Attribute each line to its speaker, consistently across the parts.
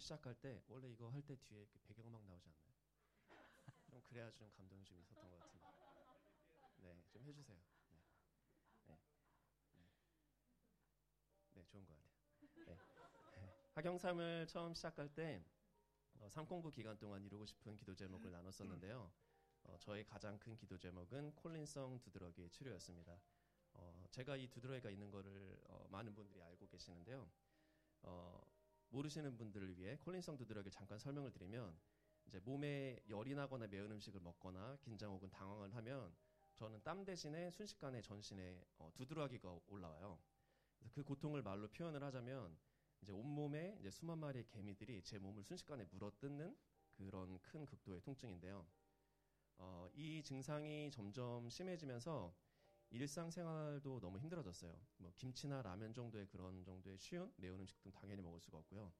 Speaker 1: 시작할 때 원래 이거 할 때 뒤에 그 배경음악 나오지 않나요? 좀 그래야 좀 감동이 좀 있었던 것 같은데. 네, 좀 해주세요. 네, 네, 네, 네 좋은 것 같아요. 네. 학영삼을 처음 시작할 때 어, 상공부 기간 동안 이루고 싶은 기도 제목을 나눴었는데요. 어, 저의 가장 큰 기도 제목은 콜린성 두드러기의 치료였습니다. 어, 제가 이 두드러기가 있는 거를 어, 많은 분들이 알고 계시는데요. 어, 모르시는 분들을 위해 콜린성 두드러기를 잠깐 설명을 드리면 이제 몸에 열이 나거나 매운 음식을 먹거나 긴장 혹은 당황을 하면 저는 땀 대신에 순식간에 전신에 어, 두드러기가 올라와요. 그래서 그 고통을 말로 표현을 하자면 이제 온몸에 이제 수만 마리의 개미들이 제 몸을 순식간에 물어뜯는 그런 큰 극도의 통증인데요. 어, 이 증상이 점점 심해지면서 일상생활도 너무 힘들어졌어요. 뭐 김치나 라면 정도의 그런 정도의 쉬운 매운 음식도 당연히 먹을 수가 없고요.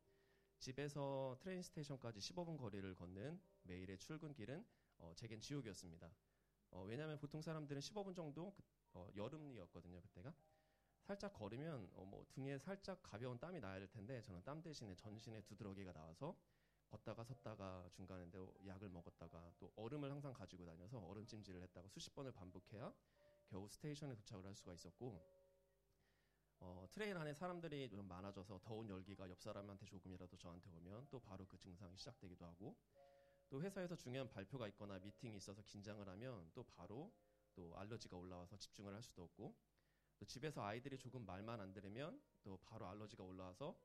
Speaker 1: 집에서 train station까지 15분 거리를 걷는 매일의 출근길은 어, 제겐 지옥이었습니다. 어, 왜냐하면 보통 사람들은 15분 정도 그, 어, 여름이었거든요 그때가 살짝 걸으면 어, 뭐 등에 살짝 가벼운 땀이 나야 될 텐데 저는 땀 대신에 전신에 두드러기가 나와서 걷다가 섰다가 중간에 약을 먹었다가 또 얼음을 항상 가지고 다녀서 얼음 찜질을 했다가 수십 번을 반복해야 겨우 station에 도착을 할 수가 있었고 어, train 안에 사람들이 좀 많아져서 더운 열기가 옆 사람한테 조금이라도 저한테 오면 또 바로 그 증상이 시작되기도 하고 또 회사에서 중요한 발표가 있거나 미팅이 있어서 긴장을 하면 또 바로 또 allergy가 올라와서 집중을 할 수도 없고 또 집에서 아이들이 조금 말만 안 들으면 또 바로 allergy가 올라와서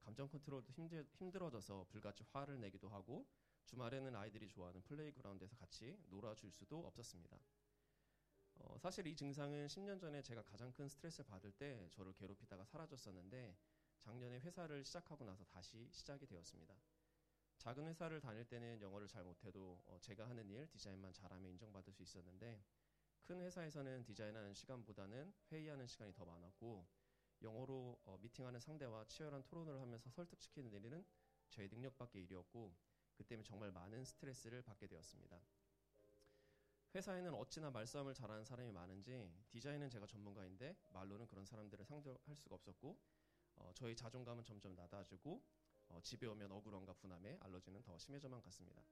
Speaker 1: 감정 컨트롤도 힘들, 힘들어져서 불같이 화를 내기도 하고 주말에는 아이들이 좋아하는 playground에서 같이 놀아줄 수도 없었습니다. 어, 사실 이 증상은 10년 전에 제가 가장 큰 스트레스를 받을 때 저를 괴롭히다가 사라졌었는데 작년에 회사를 시작하고 나서 다시 시작이 되었습니다. 작은 회사를 다닐 때는 영어를 잘 못해도 어, 제가 하는 일, 디자인만 잘하면 인정받을 수 있었는데 큰 회사에서는 디자인하는 시간보다는 회의하는 시간이 더 많았고 영어로 어, 미팅하는 상대와 치열한 토론을 하면서 설득시키는 일은 제 능력 밖의 일이었고 그 때문에 정말 많은 스트레스를 받게 되었습니다. 회사에는 어찌나 말싸움을 잘하는 사람이 많은지 디자인은 제가 전문가인데 말로는 그런 사람들을 상대할 수가 없었고 어, 저희 자존감은 점점 낮아지고 어, 집에 오면 억울함과 분함에 알러지는 더 심해져만 갔습니다.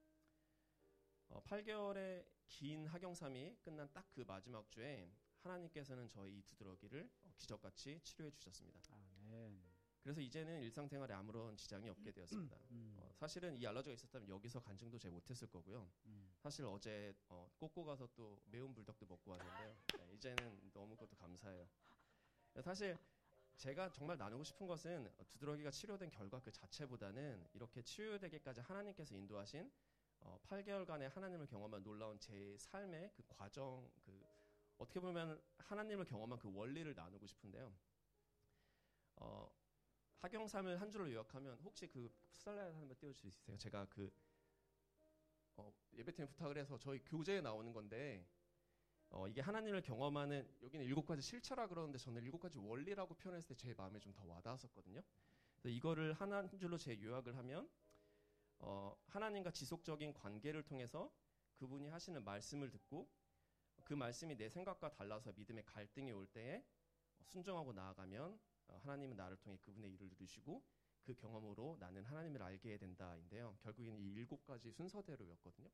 Speaker 1: 어, 8개월의 긴 학영삼이 끝난 딱 그 마지막 주에 하나님께서는 저희 이 두드러기를 어, 기적같이 치료해 주셨습니다. 아, 네. 그래서 이제는 일상생활에 아무런 지장이 없게 되었습니다. 음. 어, 사실은 이 알러지가 있었다면 여기서 간증도 잘 못했을 거고요. 음. 사실 어제 어, 꼬꼬 가서 또 매운 불닭도 먹고 왔는데요. 네, 이제는 너무 그것도 감사해요. 사실 제가 정말 나누고 싶은 것은 두드러기가 치료된 결과 그 자체보다는 이렇게 치유되기까지 하나님께서 인도하신 어, 8개월간의 하나님을 경험한 놀라운 제 삶의 그 과정, 그 어떻게 보면 하나님을 경험한 그 원리를 나누고 싶은데요. 어, 하경삼을 한 줄로 요약하면 혹시 그 슬라이드 한번 띄워주실 수 있어요? 제가 그 어, 예배팀 부탁을 해서 저희 교재에 나오는 건데 어, 이게 하나님을 경험하는 여기는 일곱 가지 실체라 그러는데 저는 일곱 가지 원리라고 표현했을 때 제 마음에 좀 더 와닿았었거든요. 그래서 이거를 하나 줄로 제 요약을 하면 어, 하나님과 지속적인 관계를 통해서 그분이 하시는 말씀을 듣고 그 말씀이 내 생각과 달라서 믿음의 갈등이 올 때에 순종하고 나아가면 어, 하나님은 나를 통해 그분의 일을 누리시고 그 경험으로 나는 하나님을 알게 된다인데요. 결국에는 이 일곱 가지 순서대로였거든요.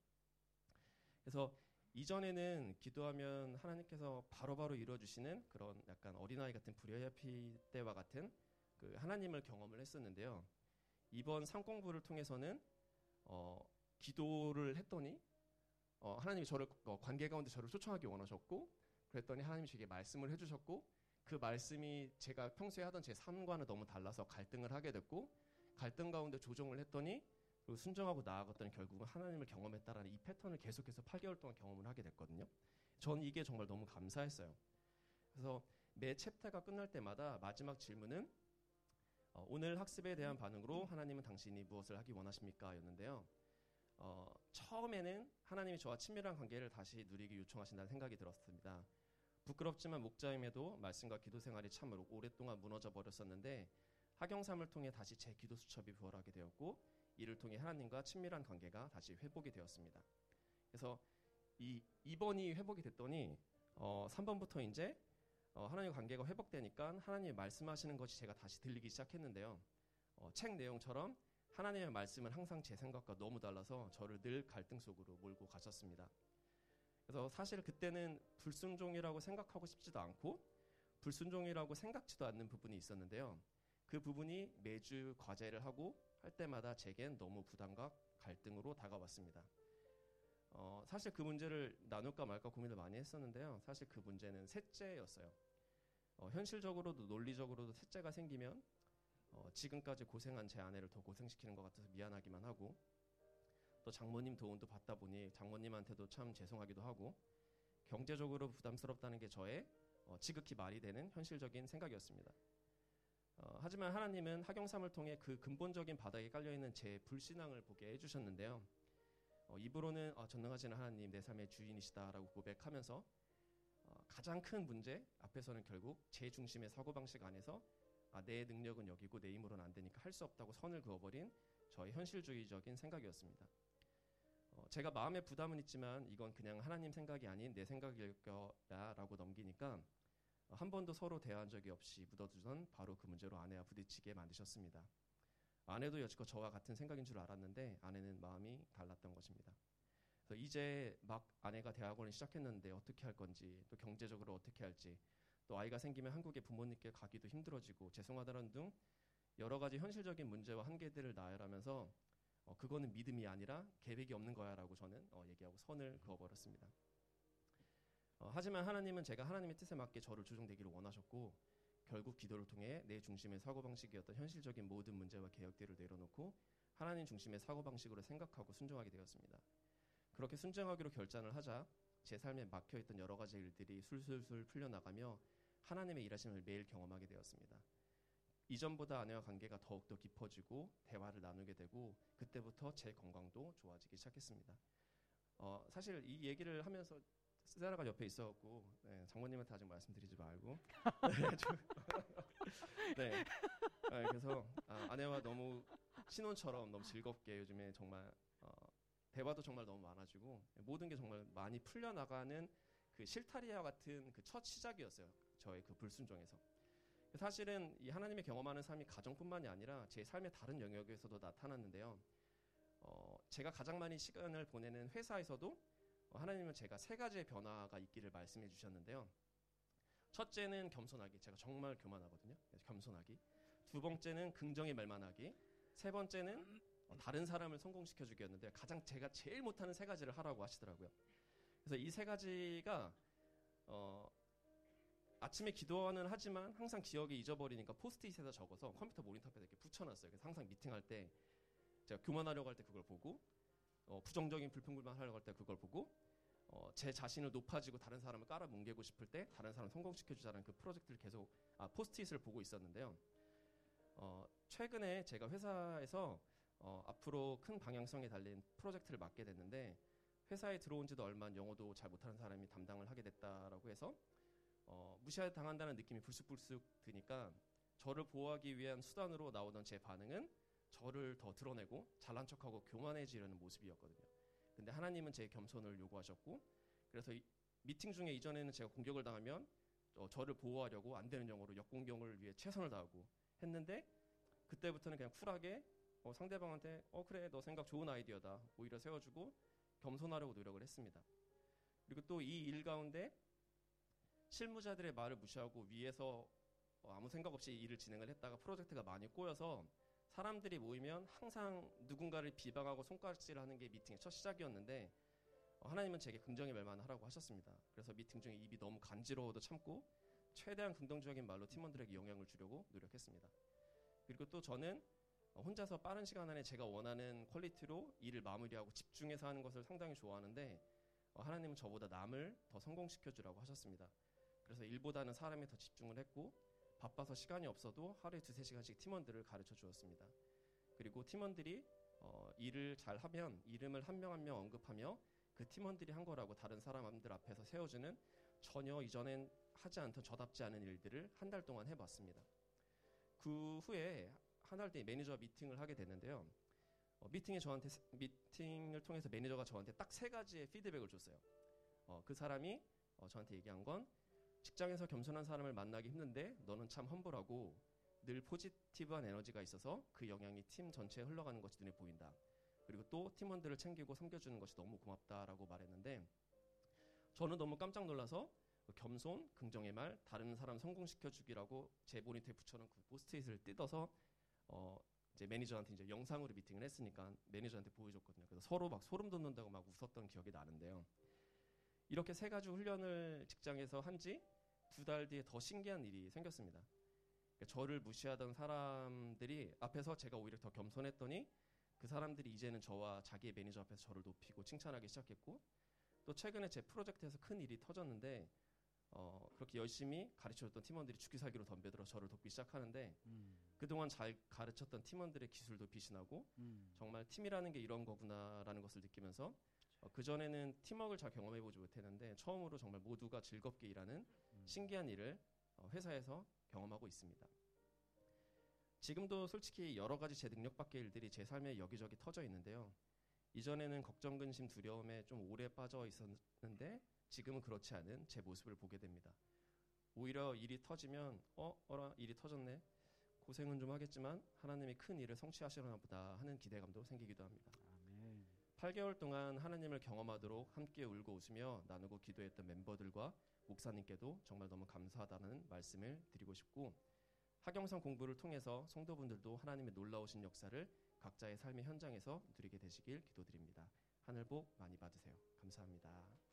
Speaker 1: 그래서 이전에는 기도하면 하나님께서 바로바로 이루어주시는 그런 약간 어린아이 같은 불여야피 때와 같은 그 하나님을 경험을 했었는데요. 이번 상공부를 통해서는 어, 기도를 했더니 어, 하나님이 저를 어, 관계 가운데 저를 초청하기 원하셨고 그랬더니 하나님이 제게 말씀을 해주셨고 그 말씀이 제가 평소에 하던 제 삶과는 너무 달라서 갈등을 하게 됐고 갈등 가운데 조정을 했더니 그리고 순정하고 나아갔더니 결국은 하나님을 경험했다라는 이 패턴을 계속해서 8개월 동안 경험을 하게 됐거든요. 전 이게 정말 너무 감사했어요. 그래서 매 챕터가 끝날 때마다 마지막 질문은 어, 오늘 학습에 대한 반응으로 하나님은 당신이 무엇을 하기 원하십니까? 였는데요. 어, 처음에는 하나님이 저와 친밀한 관계를 다시 누리기 요청하신다는 생각이 들었습니다. 부끄럽지만 목자임에도 말씀과 기도 생활이 참으로 오랫동안 무너져 버렸었는데 하경삼을 통해 다시 제 기도 수첩이 부활하게 되었고 이를 통해 하나님과 친밀한 관계가 다시 회복이 되었습니다. 그래서 이 2번이 회복이 됐더니 어, 3번부터 이제 어, 하나님과 관계가 회복되니까 하나님이 말씀하시는 것이 제가 다시 들리기 시작했는데요. 어, 책 내용처럼 하나님의 말씀은 항상 제 생각과 너무 달라서 저를 늘 갈등 속으로 몰고 가셨습니다. 그래서 사실 그때는 불순종이라고 생각하고 싶지도 않고 불순종이라고 생각지도 않는 부분이 있었는데요. 그 부분이 매주 과제를 하고 할 때마다 제겐 너무 부담과 갈등으로 다가왔습니다. 어, 사실 그 문제를 나눌까 말까 고민을 많이 했었는데요. 사실 그 문제는 셋째였어요. 어, 현실적으로도 논리적으로도 셋째가 생기면 어, 지금까지 고생한 제 아내를 더 고생시키는 것 같아서 미안하기만 하고 또 장모님 도움도 받다 보니 장모님한테도 참 죄송하기도 하고 경제적으로 부담스럽다는 게 저의 어, 지극히 말이 되는 현실적인 생각이었습니다. 어, 하지만 하나님은 하경삼을 통해 그 근본적인 바닥에 깔려 있는 제 불신앙을 보게 해주셨는데요. 어, 입으로는 어, 전능하신 하나님 내 삶의 주인이시다라고 고백하면서 어, 가장 큰 문제 앞에서는 결국 제 중심의 사고 방식 안에서 아, 내 능력은 여기고 내 힘으로는 안 되니까 할 수 없다고 선을 그어버린 저의 현실주의적인 생각이었습니다. 어, 제가 마음의 부담은 있지만 이건 그냥 하나님 생각이 아닌 내 생각일 거야라고 넘기니까 어, 한 번도 서로 대화한 적이 없이 묻어두던 바로 그 문제로 아내와 부딪히게 만드셨습니다. 아내도 여지껏 저와 같은 생각인 줄 알았는데 아내는 마음이 달랐던 것입니다. 그래서 이제 막 아내가 대학원을 시작했는데 어떻게 할 건지 또 경제적으로 어떻게 할지 또 아이가 생기면 한국에 부모님께 가기도 힘들어지고 죄송하다는 등 여러 가지 현실적인 문제와 한계들을 나열하면서 어, 그거는 믿음이 아니라 계획이 없는 거야라고 저는 어, 얘기하고 선을 그어버렸습니다. 어, 하지만 하나님은 제가 하나님의 뜻에 맞게 저를 조정되기를 원하셨고 결국 기도를 통해 내 중심의 사고방식이었던 현실적인 모든 문제와 계획들을 내려놓고 하나님 중심의 사고방식으로 생각하고 순종하게 되었습니다. 그렇게 순종하기로 결단을 하자 제 삶에 막혀있던 여러 가지 일들이 술술술 풀려나가며 하나님의 일하심을 매일 경험하게 되었습니다. 이전보다 아내와 관계가 더욱더 깊어지고 대화를 나누게 되고 그때부터 제 건강도 좋아지기 시작했습니다. 어, 사실 이 얘기를 하면서 세라가 옆에 있어갖고 네, 장모님한테 아직 말씀드리지 말고 네, 네. 네 그래서 아, 아내와 너무 신혼처럼 너무 즐겁게 요즘에 정말 어, 대화도 정말 너무 많아지고 모든 게 정말 많이 풀려나가는 그 실타리아 같은 그 첫 시작이었어요 저의 그 불순종에서 사실은 이 하나님의 경험하는 삶이 가정뿐만이 아니라 제 삶의 다른 영역에서도 나타났는데요 어, 제가 가장 많이 시간을 보내는 회사에서도 어, 하나님은 제가 세 가지의 변화가 있기를 말씀해 주셨는데요. 첫째는 겸손하기. 제가 정말 교만하거든요. 겸손하기. 두 번째는 긍정의 말만 하기. 세 번째는 어, 다른 사람을 성공시켜 주기였는데 가장 제가 제일 못하는 세 가지를 하라고 하시더라고요. 그래서 이 세 가지가 어, 아침에 기도는 하지만 항상 기억에 잊어버리니까 포스트잇에다 적어서 컴퓨터 모니터 앞에 이렇게 붙여놨어요. 그래서 항상 미팅할 때 제가 교만하려고 할 때 그걸 보고 어, 부정적인 불평불만 하려고 할 때 그걸 보고 어, 제 자신을 높아지고 다른 사람을 깔아뭉개고 싶을 때 다른 사람 성공시켜주자는 그 프로젝트를 계속 아, 포스트잇을 보고 있었는데요. 어, 최근에 제가 회사에서 어, 앞으로 큰 방향성에 달린 프로젝트를 맡게 됐는데 회사에 들어온 지도 얼마 안 영어도 잘 못하는 사람이 담당을 하게 됐다라고 해서 어, 무시당한다는 느낌이 불쑥불쑥 드니까 저를 보호하기 위한 수단으로 나오던 제 반응은 저를 더 드러내고 잘난 척하고 교만해지려는 모습이었거든요. 근데 하나님은 제 겸손을 요구하셨고 그래서 미팅 중에 이전에는 제가 공격을 당하면 어, 저를 보호하려고 안 되는 영어로 역공격을 위해 최선을 다하고 했는데 그때부터는 그냥 쿨하게 어, 상대방한테 어 그래 너 생각 좋은 아이디어다 오히려 세워주고 겸손하려고 노력을 했습니다. 그리고 또 이 일 가운데 실무자들의 말을 무시하고 위에서 어, 아무 생각 없이 일을 진행을 했다가 프로젝트가 많이 꼬여서 사람들이 모이면 항상 누군가를 비방하고 손가락질 하는 게 미팅의 첫 시작이었는데 어, 하나님은 제게 긍정의 말만 하라고 하셨습니다. 그래서 미팅 중에 입이 너무 간지러워도 참고 최대한 긍정적인 말로 팀원들에게 영향을 주려고 노력했습니다. 그리고 또 저는 어, 혼자서 빠른 시간 안에 제가 원하는 퀄리티로 일을 마무리하고 집중해서 하는 것을 상당히 좋아하는데 어, 하나님은 저보다 남을 더 성공시켜 주라고 하셨습니다. 그래서 일보다는 사람에 더 집중을 했고 바빠서 시간이 없어도 하루에 두세 시간씩 팀원들을 가르쳐 주었습니다. 그리고 팀원들이 어, 일을 잘 하면 이름을 한 명 한명 언급하며 그 팀원들이 한 거라고 다른 사람들 앞에서 세워주는 전혀 이전엔 하지 않던 저답지 않은 일들을 한 달 동안 해봤습니다. 그 후에 한 달 뒤에 매니저와 미팅을 하게 됐는데요. 어, 미팅에 저한테 미팅을 통해서 매니저가 저한테 딱 세 가지의 피드백을 줬어요. 어, 그 사람이 어, 저한테 얘기한 건 직장에서 겸손한 사람을 만나기 힘든데 너는 참 humble하고 늘 positive한 에너지가 있어서 그 영향이 팀 전체에 흘러가는 것이 눈에 보인다. 그리고 또 팀원들을 챙기고 섬겨주는 것이 너무 고맙다라고 말했는데 저는 너무 깜짝 놀라서 그 겸손, 긍정의 말, 다른 사람 성공시켜 주기라고 제 모니터에 붙여놓은 그 포스트잇을 뜯어서 어 이제 매니저한테 이제 영상으로 미팅을 했으니까 매니저한테 보여줬거든요. 그래서 서로 막 소름 돋는다고 막 웃었던 기억이 나는데요. 이렇게 세 가지 훈련을 직장에서 한지 두 달 뒤에 더 신기한 일이 생겼습니다. 그러니까 저를 무시하던 사람들이 앞에서 제가 오히려 더 겸손했더니 그 사람들이 이제는 저와 자기의 매니저 앞에서 저를 높이고 칭찬하기 시작했고 또 최근에 제 프로젝트에서 큰 일이 터졌는데 어, 그렇게 열심히 가르쳐줬던 팀원들이 죽기 살기로 덤벼들어 저를 돕기 시작하는데
Speaker 2: 음.
Speaker 1: 그동안 잘 가르쳤던 팀원들의 기술도 빛이 나고
Speaker 2: 음.
Speaker 1: 정말 팀이라는 게 이런 거구나라는 것을 느끼면서 어, 그전에는 팀워크를 잘 경험해보지 못했는데 처음으로 정말 모두가 즐겁게 일하는
Speaker 2: 음.
Speaker 1: 신기한 일을 어, 회사에서 경험하고 있습니다. 지금도 솔직히 여러 가지 제 능력 밖의 일들이 제 삶에 여기저기 터져 있는데요. 이전에는 걱정, 근심, 두려움에 좀 오래 빠져 있었는데 지금은 그렇지 않은 제 모습을 보게 됩니다. 오히려 일이 터지면 어, 어라 일이 터졌네. 고생은 좀 하겠지만 하나님이 큰 일을 성취하시려나 보다 하는 기대감도 생기기도 합니다.
Speaker 2: 아멘.
Speaker 1: 8개월 동안 하나님을 경험하도록 함께 울고 웃으며 나누고 기도했던 멤버들과 목사님께도 정말 너무 감사하다는 말씀을 드리고 싶고 하경상 공부를 통해서 성도분들도 하나님의 놀라우신 역사를 각자의 삶의 현장에서 누리게 되시길 기도드립니다. 하늘 복 많이 받으세요. 감사합니다.